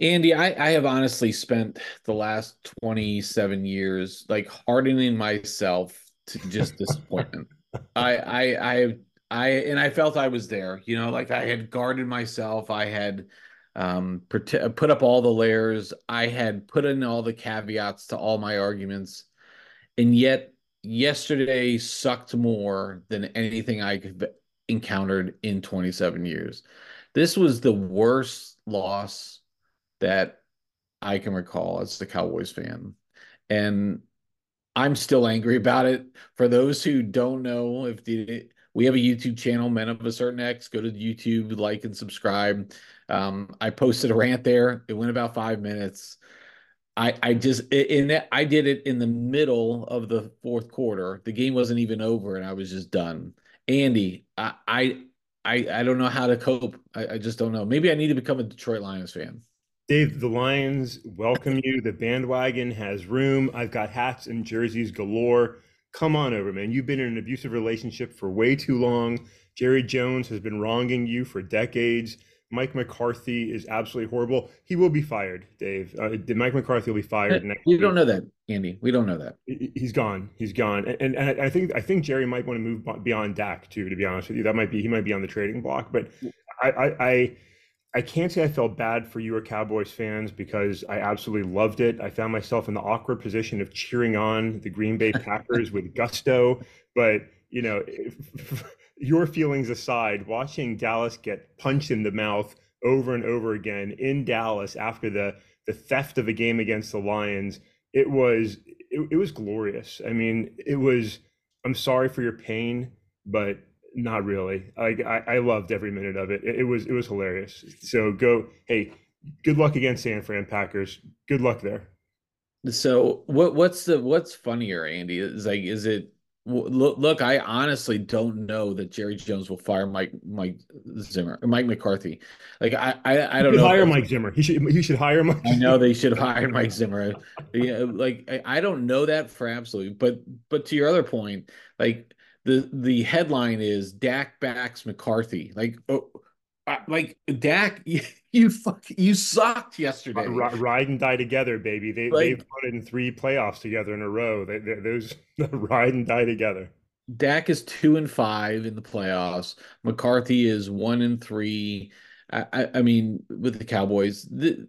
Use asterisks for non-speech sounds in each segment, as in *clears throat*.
Andy, I, I have honestly spent the last 27 years like hardening myself to just disappointment. I I I I and I felt I was there, you know, like I had guarded myself. I had um put, up all the layers. I had put in all the caveats to all my arguments. And yet yesterday sucked more than anything I have encountered in 27 years. This was the worst loss that I can recall as the Cowboys fan. And I'm still angry about it. For those who don't know, if the, we have a YouTube channel, Men of a Certain X, go to YouTube, like and subscribe. Um, I posted a rant there. It went about five minutes. I I just in that I did it in the middle of the fourth quarter. The game wasn't even over, and I was just done. Andy, I I I, don't know how to cope. I, I just don't know. Maybe I need to become a Detroit Lions fan. Dave, the Lions welcome you. The bandwagon has room. I've got hats and jerseys galore. Come on over, man. You've been in an abusive relationship for way too long. Jerry Jones has been wronging you for decades. Mike McCarthy is absolutely horrible. He will be fired, Dave. Uh, Mike McCarthy will be fired next. We don't know that, Andy. We don't know that. He's gone. He's gone. And, and I think I think Jerry might want to move beyond Dak too. To be honest with you, that might be he might be on the trading block. But I, I, I I can't say I felt bad for you or Cowboys fans because I absolutely loved it. I found myself in the awkward position of cheering on the Green Bay *laughs* Packers with gusto. But, you know, if, *laughs* your feelings aside, watching Dallas get punched in the mouth over and over again in Dallas after the, the theft of a game against the Lions, it was it, it was glorious. I mean, it was I'm sorry for your pain, but not really. I, I, I loved every minute of it. it. It was it was hilarious. So go. Hey, good luck against San Fran Packers. Good luck there. So what what's the what's funnier, Andy? Is like is it look look? I honestly don't know that Jerry Jones will fire Mike Mike Zimmer Mike McCarthy. Like I I, I don't know. Hire Mike Zimmer. He should he should hire Mike. I know they should hire Mike Zimmer. yeah, like I, I don't know that for absolutely. But but to your other point, like the the headline is Dak backs McCarthy. Like, oh, like Dak, *laughs* you, you fuck, you sucked yesterday. R- ride and die together, baby. They like, they've put in three playoffs together in a row. They, they, those *laughs* ride and die together. Dak is two and five in the playoffs. McCarthy is one and three. I, I mean, with the Cowboys, the,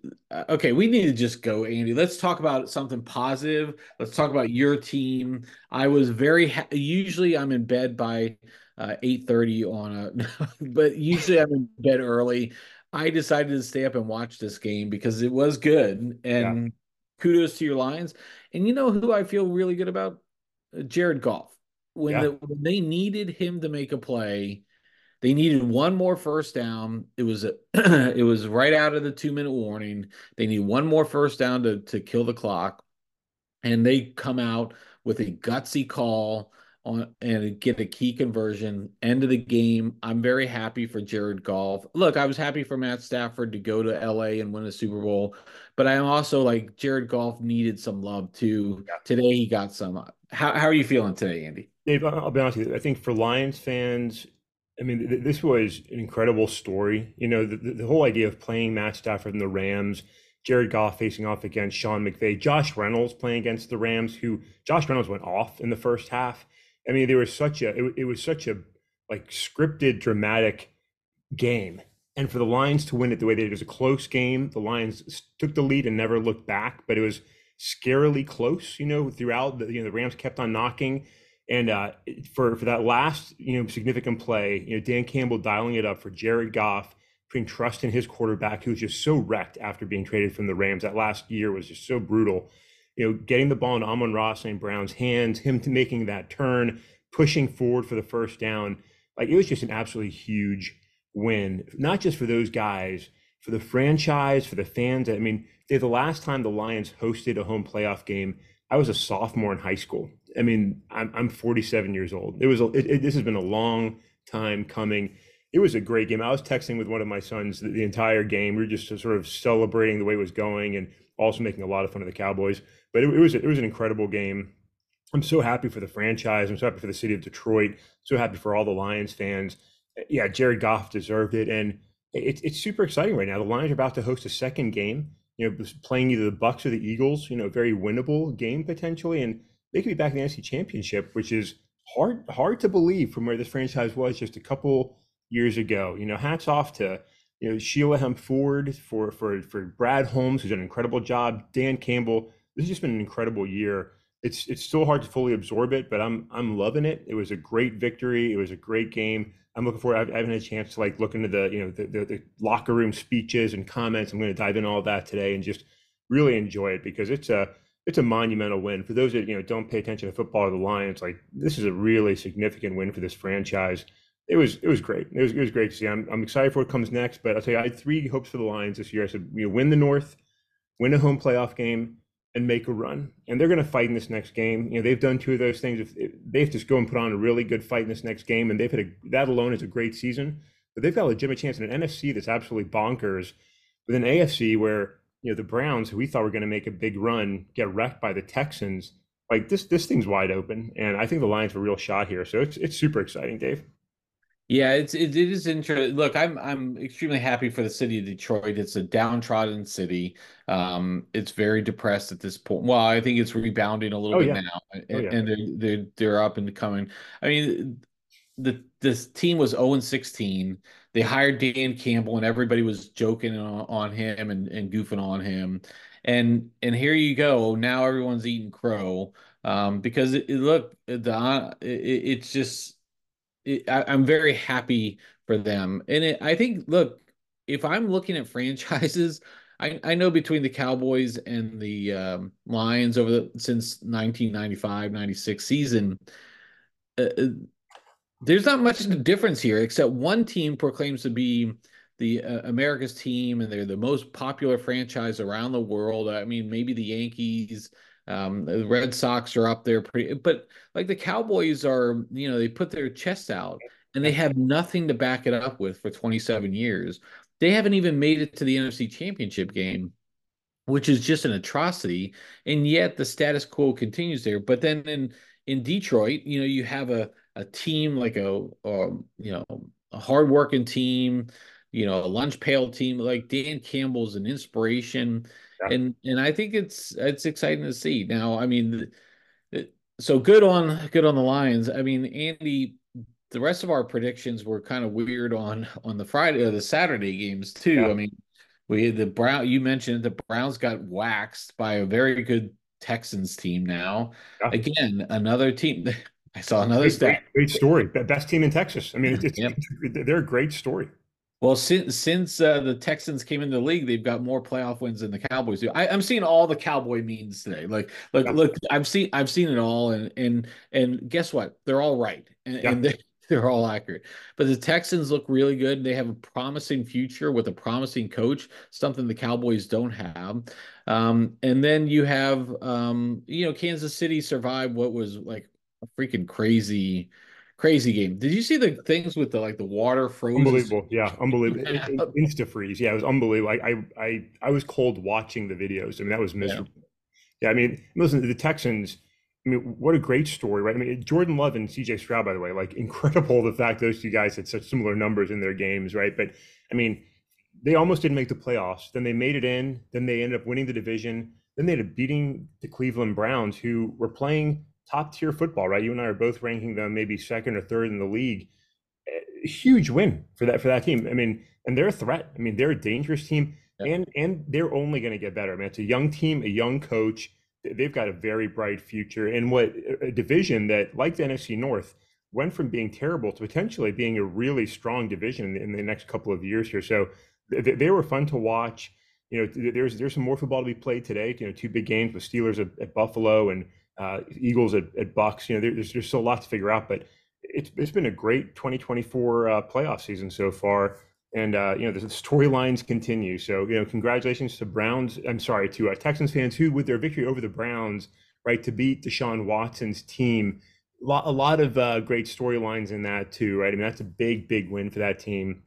okay, we need to just go, Andy. Let's talk about something positive. Let's talk about your team. I was very ha- usually I'm in bed by uh, eight thirty on a, *laughs* but usually I'm in bed early. I decided to stay up and watch this game because it was good, and yeah. kudos to your Lions. And you know who I feel really good about? Jared Goff. When, yeah. the, when they needed him to make a play they needed one more first down. It was a, *clears throat* it was right out of the two minute warning. They need one more first down to to kill the clock, and they come out with a gutsy call on and get a key conversion. End of the game. I'm very happy for Jared Goff. Look, I was happy for Matt Stafford to go to LA and win a Super Bowl, but I'm also like Jared Goff needed some love too. Today he got some. How how are you feeling today, Andy? Dave, I'll be honest with you. I think for Lions fans, I mean, th- this was an incredible story. You know, the, the whole idea of playing Matt Stafford and the Rams, Jared Goff facing off against Sean McVay, Josh Reynolds playing against the Rams, who Josh Reynolds went off in the first half. I mean, there was such a it, it was such a like scripted, dramatic game. And for the Lions to win it the way they did, it was a close game. The Lions took the lead and never looked back, but it was scarily close. You know, throughout the you know the Rams kept on knocking. And uh, for for that last you know significant play, you know Dan Campbell dialing it up for Jared Goff, putting trust in his quarterback, who was just so wrecked after being traded from the Rams. That last year was just so brutal. You know, getting the ball in Amon-Ra St. Brown's hands, him making that turn, pushing forward for the first down. Like it was just an absolutely huge win, not just for those guys, for the franchise, for the fans. I mean, the last time the Lions hosted a home playoff game, I was a sophomore in high school. I mean, I'm, I'm 47 years old. It was a, it, it, this has been a long time coming. It was a great game. I was texting with one of my sons the, the, entire game. We were just sort of celebrating the way it was going and also making a lot of fun of the Cowboys. But it, it was it was an incredible game. I'm so happy for the franchise. I'm so happy for the city of Detroit. So happy for all the Lions fans. Yeah, Jared Goff deserved it. And it's it's super exciting right now. The Lions are about to host a second game. You know, playing either the Bucks or the Eagles. You know, very winnable game potentially, and they could be back in the NFC Championship, which is hard hard to believe from where this franchise was just a couple years ago. You know, hats off to you know Sheila Hamp Ford for for for Brad Holmes, who's done an incredible job. Dan Campbell. This has just been an incredible year. It's it's still hard to fully absorb it, but I'm I'm loving it. It was a great victory. It was a great game. I'm looking forward. I haven't had a chance to like look into the you know the, the, the locker room speeches and comments. I'm going to dive in all that today and just really enjoy it because it's a it's a monumental win for those that you know don't pay attention to football or the Lions. Like this is a really significant win for this franchise. It was it was great. It was it was great to see. I'm I'm excited for what comes next. But I'll tell you, I had three hopes for the Lions this year. I said, you know, win the North, win a home playoff game, and make a run. And they're going to fight in this next game. You know, they've done two of those things. If, they have to go and put on a really good fight in this next game, and they've had a, that alone is a great season. But they've got a legitimate chance in an NFC that's absolutely bonkers, with an AFC where you know the Browns, who we thought were going to make a big run, get wrecked by the Texans. Like this, this thing's wide open, and I think the Lions have a real shot here. So it's it's super exciting, Dave. Yeah, it's it, it is interesting. Look, I'm I'm extremely happy for the city of Detroit. It's a downtrodden city. Um, it's very depressed at this point. Well, I think it's rebounding a little oh, bit yeah. now, and, oh, yeah. and they're they're they're up and coming. I mean, the this team was 0 and 16. They hired Dan Campbell, and everybody was joking on, on him and, and goofing on him. And and here you go. Now everyone's eating crow um, because it, it look the it, it's just it, I, am very happy for them. And I think look, if I'm looking at *laughs* franchises. I, I know between the Cowboys and the um, Lions over the since 1995 96 season, uh, uh there's not much difference here, except one team proclaims to be the uh, America's team, and they're the most popular franchise around the world. I mean, maybe the Yankees, um, the Red Sox are up there, pretty, but like the Cowboys are, you know, they put their chest out and they have nothing to back it up with for 27 years. They haven't even made it to the NFC Championship game, which is just an atrocity, and yet the status quo continues there. But then in in Detroit, you know, you have a a team like a, you know a hardworking team, you know, a lunch pail team like Dan Campbell's an inspiration, yeah. and and I think it's it's exciting to see. Now, I mean, so good on good on the Lions. I mean, Andy, the rest of our predictions were kind of weird on on the Friday or the Saturday games too. Yeah. I mean, we had the Brown. You mentioned the Browns got waxed by a very good Texans team. Now, yeah. again, another team. I saw another great, stat. Great, great, story. Best team in Texas. I mean, it's, it's, yep. they're a great story. Well, since since uh, the Texans came into the league, they've got more playoff wins than the Cowboys do. I, am seeing all the Cowboy means today. Like, like, yeah. look, I've seen I've seen it all, and and and guess what? They're all right, and, yeah. and *laughs* they, they're all accurate. But the Texans look really good. They have a promising future with a promising coach, something the Cowboys don't have. Um, and then you have, um, you know, Kansas City survived what was like freaking crazy crazy game. Did you see the things with the like the water froze? Unbelievable. Yeah, unbelievable. *laughs* Insta freeze. Yeah, it was unbelievable. I, I I I was cold watching the videos. I mean, that was miserable. Yeah, yeah I mean, listen, to the Texans. I mean, what a great story, right? I mean, Jordan Love and CJ Stroud, by the way, like *laughs* incredible the fact those two guys had such similar numbers in their games, right? But I mean, they almost didn't make the playoffs. Then they made it in. Then they ended up winning the division. Then they ended up beating the Cleveland Browns, who were playing top tier football, right? You and I are both ranking them maybe second or third in the league. A huge win for that for that team. I mean, and they're a threat. I mean, they're a dangerous team, and and they're only going to get better. I mean, it's a young team, a young coach. They've got a very bright future in what a division that, like the NFC North, went from being terrible to potentially being a really strong division in the, in the next couple of years here. So they, they were fun to watch. You know, there's there's some more football to be played today. You know, two big games with Steelers at, at Buffalo and uh, Eagles at, at Bucks. You know, there's there's still a lot to figure out, but it's it's been a great 2024 uh, playoff season so far, and uh, you know the, storylines continue. So you know, congratulations to Browns. I'm sorry to uh, Texans fans who, with their victory over the Browns, right to beat Deshaun Watson's team. A lot, a lot of uh, great storylines in that too, right? I mean, that's a big, big win for that team.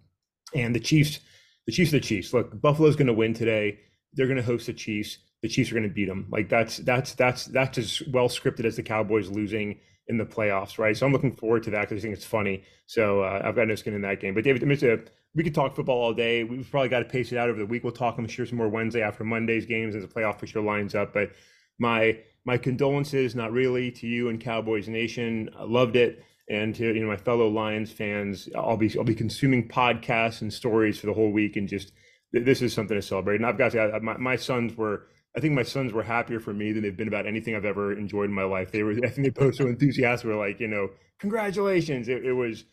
And the Chiefs, the Chiefs, the Chiefs. Look, Buffalo's going to win today. They're going to host the Chiefs the Chiefs are going to beat them. Like that's that's that's that's as well scripted as the Cowboys losing in the playoffs, right? So I'm looking forward to that because I think it's funny. So uh, I've got no skin in that game. But David, a we could talk football all day. We've probably got to pace it out over the week. We'll talk, I'm sure, some more Wednesday after Monday's games as the playoff picture lines up. But my my condolences, not really, to you and Cowboys Nation. I loved it, and to you know my fellow Lions fans. I'll be I'll be consuming podcasts and stories for the whole week, and just this is something to celebrate. And I've got to, my my sons were. I think my sons were happier for me than they've been about anything I've ever enjoyed in my life. They were, I think they both so enthusiastic. Were like, you know, congratulations. It, it was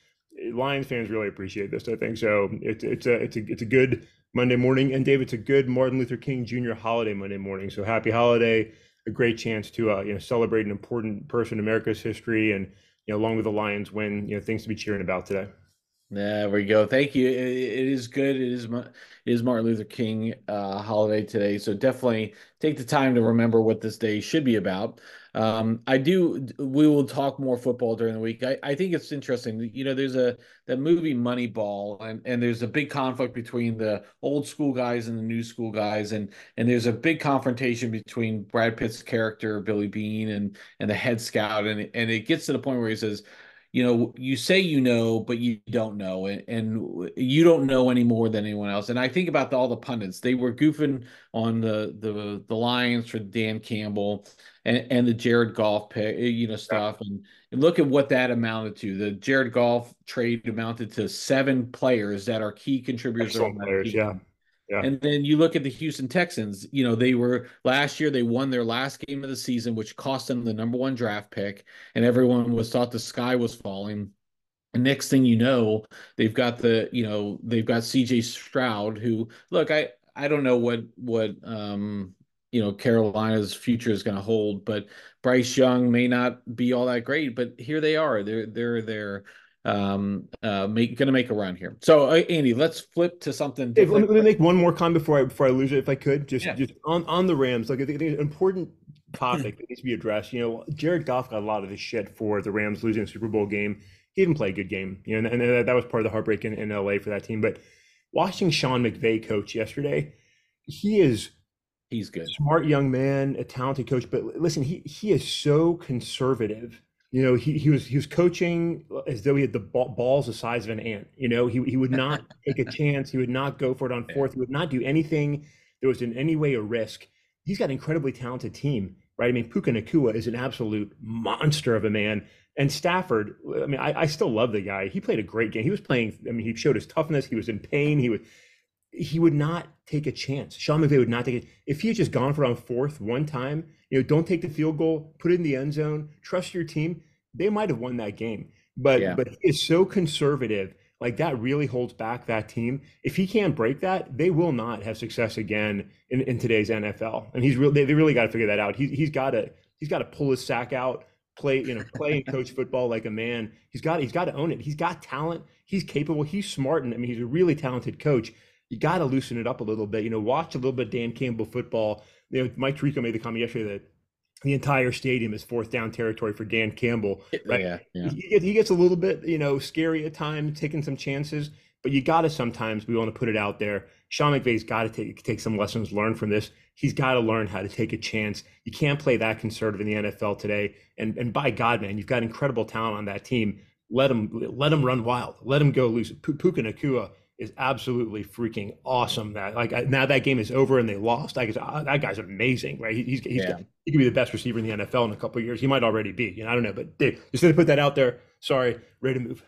Lions fans really appreciate this. I think so. It's it's a it's a it's a good Monday morning, and Dave, it's a good Martin Luther King Jr. holiday Monday morning. So happy holiday! A great chance to uh, you know celebrate an important person in America's history, and you know along with the Lions win, you know things to be cheering about today. There we go. Thank you. It, it is good. It is it is Martin Luther King uh, holiday today, so definitely take the time to remember what this day should be about. Um, I do. We will talk more football during the week. I, I think it's interesting. You know, there's a that movie Moneyball, and and there's a big conflict between the old school guys and the new school guys, and and there's a big confrontation between Brad Pitt's character Billy Beane and and the head scout, and and it gets to the point where he says, you know, you say you know, but you don't know, and, and you don't know any more than anyone else. And I think about the, all the pundits; they were goofing on the the the Lions for Dan Campbell and and the Jared Goff pick, eh, you know, stuff. And, and look at what that amounted to. The Jared Goff trade amounted to seven players that are key contributors. players, yeah. Yeah. And then you look at the Houston Texans, you know, they were last year, they won their last game of the season, which cost them the number one draft pick. And everyone was thought the sky was falling. And next thing you know, they've got the, you know, they've got CJ Stroud, who look, I, I don't know what, what, um, you know, Carolina's future is going to hold, but Bryce Young may not be all that great, but here they are. They're, they're, they're, um, uh, make to make a run here. So, uh, Andy, let's flip to something. Let, me, let, me, make one more comment before I before I lose it, if I could. Just yeah. just on on the Rams, like I think, an important topic that needs to be addressed. You know, Jared Goff got a lot of the shit for the Rams losing a Super Bowl game. He didn't play a good game, you know, and, and that was part of the heartbreak in, in LA for that team. But watching Sean McVay coach yesterday, he is he's good, smart young man, a talented coach. But listen, he he is so conservative you know, he, he was he was coaching as though he had the balls the size of an ant. You know, he he would *laughs* not take a chance. He would not go for it on fourth. He would not do anything that was in any way a risk. He's got an incredibly talented team, right? I mean, Puka Nacua is an absolute monster of a man. And Stafford, I mean, I, I still love the guy. He played a great game. He was playing. I mean, he showed his toughness. He was in pain. He would he would not take a chance. Sean McVay would not take it. If he had just gone for it on fourth one time, you know, don't take the field goal, put it in the end zone, trust your team. They might have won that game, but yeah. but he is so conservative. Like that really holds back that team. If he can't break that, they will not have success again in, in today's NFL. And he's really they really got to figure that out. He, he's got to he's got to pull his sack out, play you know play and coach football like a man. He's got he's got to own it. He's got talent. He's capable. He's smart, and I mean he's a really talented coach. You got to loosen it up a little bit. You know, watch a little bit Dan Campbell football. You know, Mike Tirico made the comment yesterday that the entire stadium is fourth down territory for Dan Campbell. Right? Yeah, yeah. He, he, gets a little bit, you know, scary at times, taking some chances. But you got to sometimes we want to put it out there. Sean McVay's got to take take some lessons learned from this. He's got to learn how to take a chance. You can't play that conservative in the NFL today. And and by God, man, you've got incredible talent on that team. Let him let him run wild. Let him go loose. Puka Nacua is absolutely freaking awesome. That like now that game is over and they lost. I guess uh, that guy's amazing, right? He, he's he's yeah. he could be the best receiver in the NFL in a couple years. He might already be. You know, I don't know, but Dave, just to put that out there. Sorry, ready to move.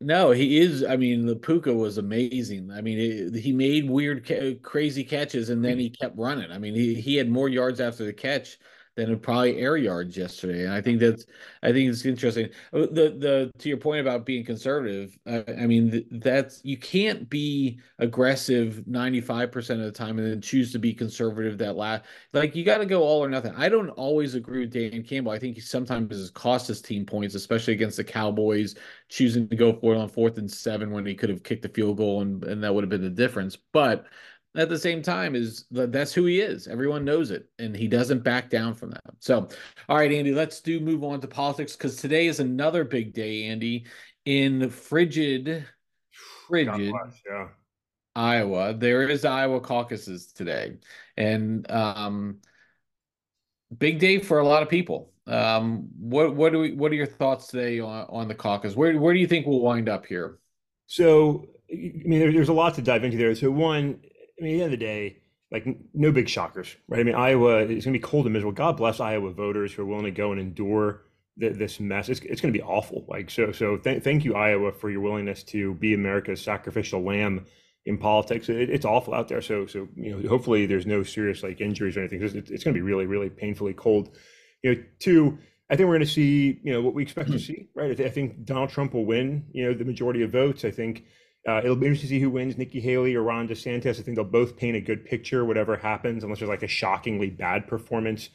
No, he is. I mean, the Puka was amazing. I mean, it, he made weird, ca- crazy catches, and then he kept running. I mean, he he had more yards after the catch than probably air yards yesterday. And I think that's I think it's interesting. Uh, the the to your point about being conservative, uh, I mean that's you can't be aggressive ninety five percent of the time and then choose to be conservative that last. Like you got to go all or nothing. I don't always agree with Dan Campbell. I think he sometimes has cost his team points, especially against the Cowboys, choosing to go for it on fourth and seven when he could have kicked the field goal and and that would have been the difference. But at the same time is that's who he is. Everyone knows it and he doesn't back down from that. So all right andy let's do move on to politics because today is another big day andy. In frigid frigid yeah. iowa there is iowa caucuses today. And um big day for a lot of people. Um what what do we what are your thoughts today on on the caucus? Where where do you think we'll wind up here? So I mean, there's a lot to dive into there. So one, I mean, at the end of the day, like no big shockers, right? I mean, Iowa is going to be cold and miserable. God bless Iowa voters who are willing to go and endure the, this mess. It's, it's going to be awful. Like so, so th- thank you, Iowa, for your willingness to be America's sacrificial lamb in politics. It, it's awful out there. So, so you know, hopefully there's no serious like injuries or anything. It's, it's going to be really, really painfully cold. You know, two, I think we're going to see, you know, what we expect to hmm. see, right? I, th- I, think Donald Trump will win, you know, the majority of votes. I think uh, it'll be interesting to see who wins, Nikki Haley or Ron DeSantis. I think they'll both paint a good picture, whatever happens, unless there's like a shockingly bad performance.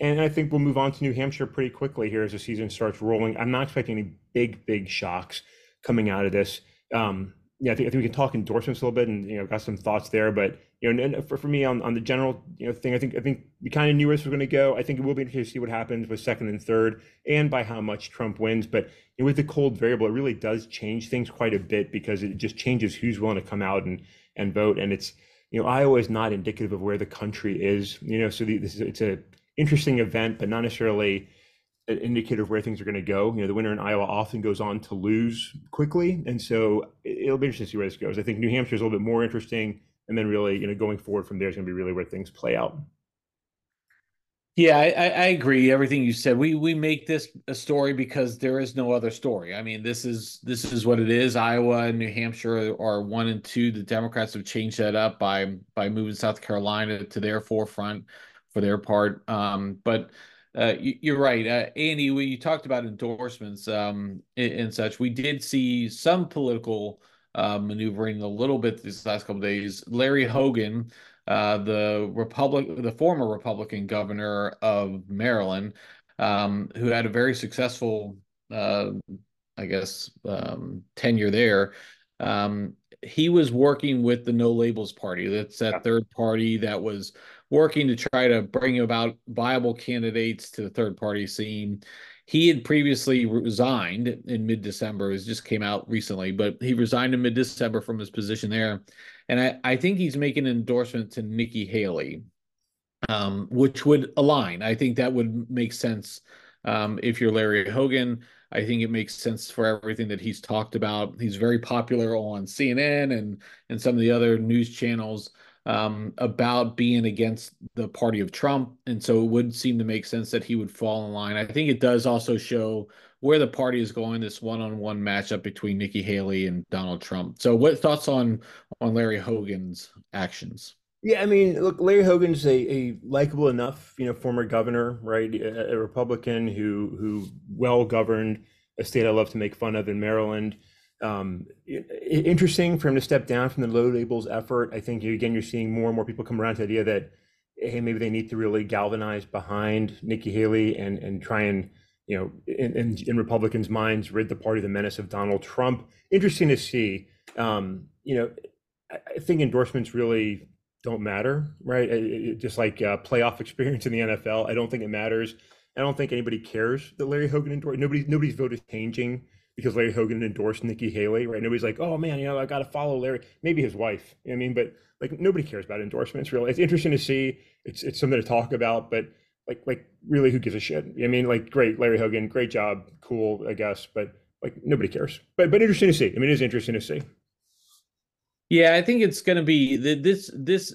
And I think we'll move on to New Hampshire pretty quickly here as the season starts rolling. I'm not expecting any big, big shocks coming out of this. Um, yeah, I think, I think we can talk endorsements a little bit, and you know, got some thoughts there. But you know, for, for me on, on the general you know thing, I think I think we kind of knew where this was going to go. I think it will be interesting to see what happens with second and third, and by how much Trump wins. But you know, with the cold variable, it really does change things quite a bit because it just changes who's willing to come out and and vote. And it's you know, Iowa is not indicative of where the country is. You know, so the, this is it's a interesting event, but not necessarily an indicator of where things are going to go. You know, the winner in Iowa often goes on to lose quickly, and so it'll be interesting to see where this goes. I think New Hampshire is a little bit more interesting, and then really, you know, going forward from there is going to be really where things play out. Yeah, I, I agree. Everything you said. We we make this a story because there is no other story. I mean, this is this is what it is. Iowa and New Hampshire are one and two. The Democrats have changed that up by by moving South Carolina to their forefront for their part. Um, but uh, you, are right, uh, Andy. We you talked about endorsements um, and, and, such. We did see some political uh, maneuvering a little bit these last couple days. Larry Hogan, uh, the Republic, the former Republican governor of Maryland, um, who had a very successful, uh, I guess, um, tenure there. Um, he was working with the No Labels Party. That's that third party that was working to try to bring about viable candidates to the third party scene. He had previously resigned in mid December. It just came out recently, but he resigned in mid December from his position there. And I, I think he's making an endorsement to Nikki Haley, um, which would align. I think that would make sense um, if you're Larry Hogan. I think it makes sense for everything that he's talked about. He's very popular on CNN and and some of the other news channels um, about being against the party of Trump. And so it would seem to make sense that he would fall in line. I think it does also show where the party is going, this one-on-one matchup between Nikki Haley and Donald Trump. So what thoughts on on Larry Hogan's actions? Yeah, I mean, look, Larry Hogan's a, a likable enough, you know, former governor, right? A, a Republican who who well governed a state I love to make fun of in Maryland um, interesting for him to step down from the No Labels effort. I think again you're seeing more and more people come around to the idea that hey maybe they need to really galvanize behind Nikki Haley and and try and you know in, in, in Republicans' minds rid the party of the menace of Donald Trump. Interesting to see. Um, you know, I think endorsements really don't matter, right? It, it, just like uh, playoff *laughs* experience in the NFL, I don't think it matters. I don't think anybody cares that Larry Hogan endorsed. Nobody, nobody's vote is changing because Larry Hogan endorsed Nikki Haley, right? Nobody's like, oh man, you know, I got to follow Larry. Maybe his wife. I mean, but like nobody cares about endorsements. Really, it's interesting to see. It's it's something to talk about, but like like really, who gives a shit? I mean, like great, Larry Hogan, great job, cool, I guess, but like nobody cares. But but interesting to see. I mean, it is interesting to see. Yeah, I think it's going to be this this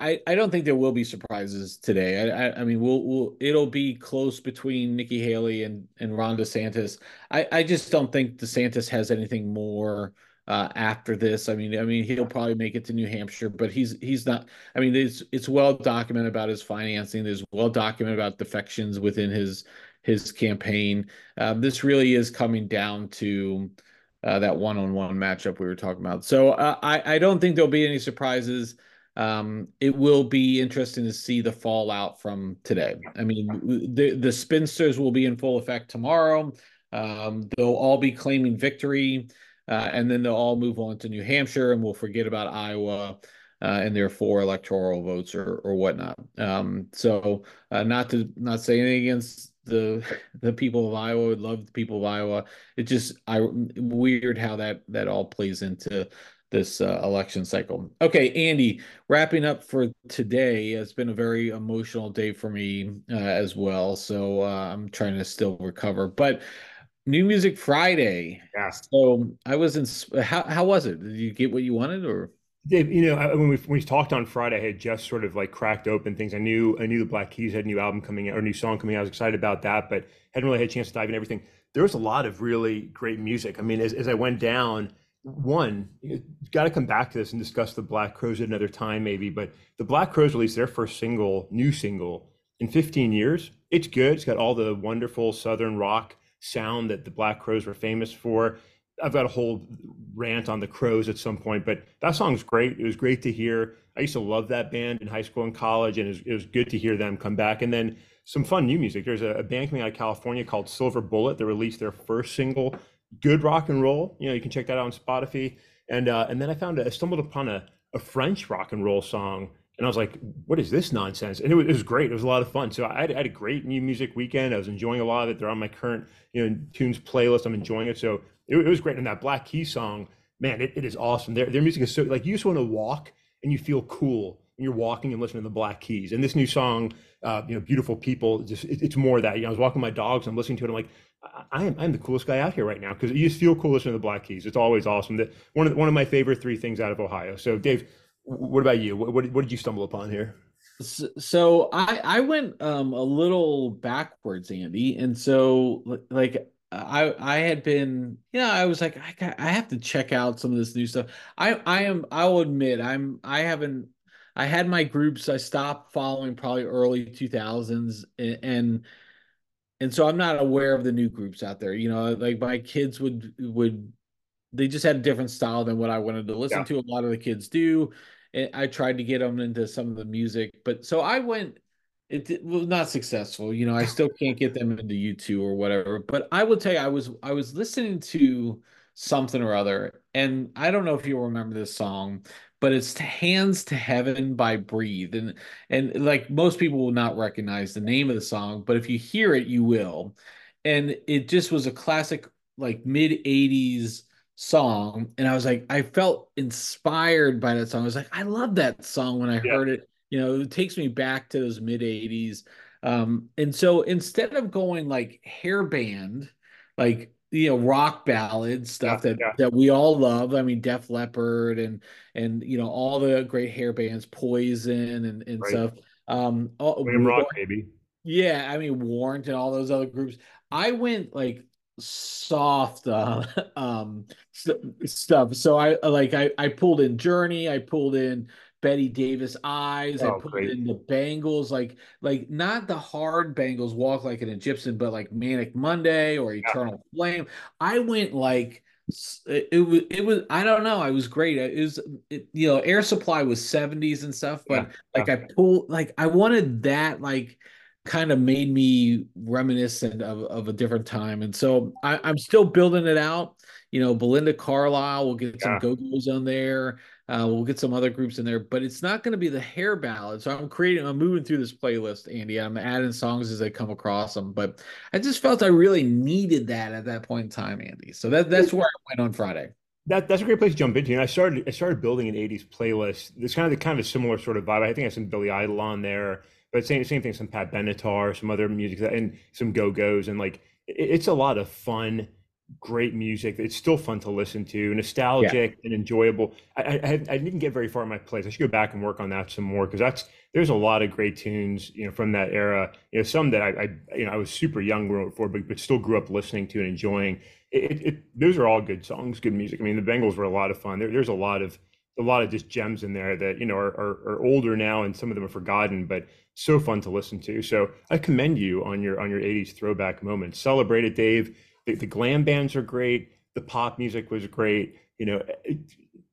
I, I don't think there will be surprises today. I, I, I mean, we'll, we'll it'll be close between Nikki Haley and and Ron DeSantis. I, I just don't think DeSantis has anything more uh, after this. I mean, I mean, he'll probably make it to New Hampshire, but he's he's not. I mean, it's it's well documented about his financing. There's well documented about defections within his his campaign. Um, this really is coming down to uh, that one-on-one matchup we were talking about. So uh, I I don't think there'll be any surprises um, it will be interesting to see the fallout from today. I mean, the the spinsters will be in full effect tomorrow. Um, they'll all be claiming victory, uh, and then they'll all move on to New Hampshire, and we'll forget about Iowa uh, and their four electoral votes or or whatnot. Um, so, uh, not to not say anything against the *laughs* the people of Iowa. Would love the people of Iowa. It just I weird how that that all plays into this uh, election cycle. Okay, Andy, wrapping up for today. It's been a very emotional day for me uh, as well, so uh, I'm trying to still recover. But New Music Friday. Yeah. So I was in. How how was it? Did you get what you wanted, or? Dave, you know, when we when we talked on Friday, I had just sort of like cracked open things. I knew I knew the Black Keys had a new album coming out or a new song coming out. I was excited about that, but hadn't really had a chance to dive in everything. There was a lot of really great music. I mean, as, as I went down, one, got to come back to this and discuss the Black Crowes at another time, maybe. But the Black Crowes released their first single, new single, in 15 years. It's good. It's got all the wonderful Southern rock sound that the Black Crowes were famous for. I've got a whole rant on the Crowes at some point, but that song's great. It was great to hear. I used to love that band in high school and college, and it was, it was good to hear them come back. And then some fun new music. There's a, a, band coming out of California called Silver Bullet that released their first single, good rock and roll. You know, you can check that out on Spotify. And uh, and then I found a, I stumbled upon a, a French rock and roll song, and I was like, what is this nonsense? And it was, it was great. It was a lot of fun. So I had, I had, a great new music weekend. I was enjoying a lot of it. They're on my current you know tunes playlist. I'm enjoying it. So it, it was great. And that Black Key song, man, it, it is awesome. Their their music is so like you just want to walk and you feel cool when you're walking and listening to the Black Keys. And this new song, uh, you know, beautiful people, just it, it's more that. You know, I was walking my dogs, I'm listening to it. I'm like, I am I'm the coolest guy out here right now because you just feel cool listening to the Black Keys. It's always awesome. That one of one of my favorite three things out of Ohio. So Dave, what about you? What, what, what did you stumble upon here? So I I went um a little backwards, Andy, and so like I I had been, you know, I was like, I got, I have to check out some of this new stuff. I I am I'll admit I'm I haven't I had my groups. I stopped following probably early 2000s and, and and so I'm not aware of the new groups out there. You know, like my kids would would they just had a different style than what I wanted to listen yeah. to. A lot of the kids do. And I tried to get them into some of the music, but so I went it, it, was not successful. You know, I still can't get them into U2 or whatever. But I will tell you, I was I was listening to something or other, and I don't know if you remember this song, but it's "Hands to Heaven" by Breathe, and and like most people will not recognize the name of the song, but if you hear it, you will. And it just was a classic, like mid '80s song, and I was like, I felt inspired by that song. I was like, I love that song when I yeah. heard it you know, it takes me back to those mid 80s. Um, and so instead of going like hair band, like you know, rock ballad stuff yeah, that yeah. that we all love. I mean, Def Leppard and and you know all the great hair bands, Poison and and right. stuff. Um, all, William Rock, baby. Yeah, I mean Warrant and all those other groups. I went like soft uh, *laughs* um stuff. So I like I I pulled in Journey, I pulled in Bette Davis eyes. Oh, I put great. in the Bangles, like like not the hard Bangles walk like an Egyptian, but like Manic Monday or Eternal yeah. Flame. I went like it, it, was it was I don't know. I was great. It was it, you know Air Supply was seventies and stuff, but yeah. like yeah. I pulled like I wanted that like kind of made me reminiscent of, of a different time. And so I, am still building it out. You know, Belinda Carlisle, we'll get some go-go's on there. Uh, we'll get some other groups in there, but it's not going to be the hair ballad. So I'm creating, I'm moving through this playlist, Andy. I'm adding songs as I come across them, but I just felt I really needed that at that point in time, Andy. So that that's where I went on Friday. That that's a great place to jump into. And I started I started building an '80s playlist. It's kind of the kind of a similar sort of vibe. I think I have some Billy Idol on there, but same same thing. Some Pat Benatar, some other music, and some Go Go's, and like it, it's a lot of fun great music. It's still fun to listen to, nostalgic yeah. and enjoyable. I, I, I didn't get very far in my plays. I should go back and work on that some more because that's there's a lot of great tunes, you know, from that era. You know, some that I, I you know I was super young for, but, but still grew up listening to and enjoying. It, it, it, those are all good songs, good music. I mean, the Bangles were a lot of fun. There, there's a lot of a lot of just gems in there that you know are, are, are older now, and some of them are forgotten, but so fun to listen to. So I commend you on your on your 80s throwback moments. Celebrate it, Dave the, the glam bands are great. The pop music was great. You know, it,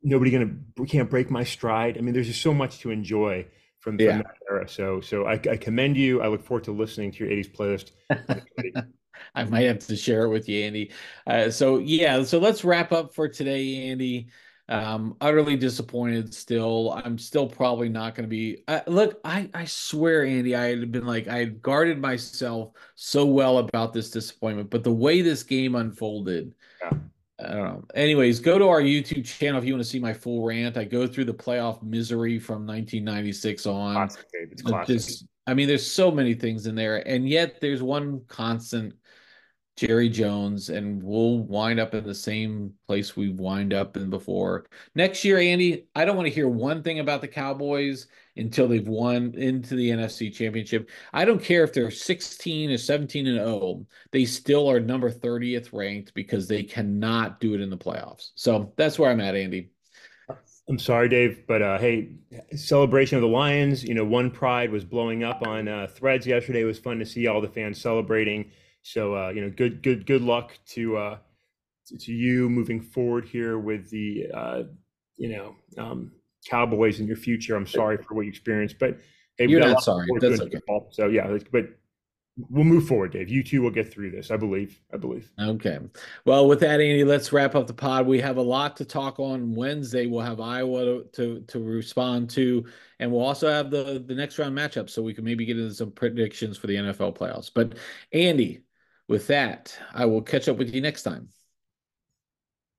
nobody gonna can't break my stride. I mean, there's just so much to enjoy from, yeah. that era. So, so I, I, commend you. I look forward to listening to your '80s playlist. *laughs* I might have to share it with you, Andy. Uh, so yeah, so let's wrap up for today, Andy. Um, utterly disappointed still. I'm still probably not going to be. Uh, look, I, I swear, Andy, I had been like, I had guarded myself so well about this disappointment, but the way this game unfolded, yeah. I don't know. Anyways, go to our YouTube channel if you want to see my full rant. I go through the playoff misery from 1996 on. Classic, It's classic. Just, I mean, there's so many things in there, and yet there's one constant Jerry Jones, and we'll wind up in the same place we wind up in before. Next year, Andy, I don't want to hear one thing about the Cowboys until they've won into the NFC Championship. I don't care if they're 16 or 17 and 0, they still are number 30th ranked because they cannot do it in the playoffs. So that's where I'm at, Andy. I'm sorry, Dave, but uh, hey, celebration of the Lions. You know, one pride was blowing up on uh, threads yesterday. It was fun to see all the fans celebrating. So uh, you know, good good good luck to uh, to you moving forward here with the uh, you know um, Cowboys in your future. I'm sorry for what you experienced, but hey, you're not sorry. That's okay. Football. So yeah, but we'll move forward, Dave. You two will get through this. I believe. I believe. Okay. Well, with that, Andy, let's wrap up the pod. We have a lot to talk on Wednesday. We'll have Iowa to to, to respond to, and we'll also have the the next round matchup, so we can maybe get into some predictions for the NFL playoffs. But Andy, with that, I will catch up with you next time.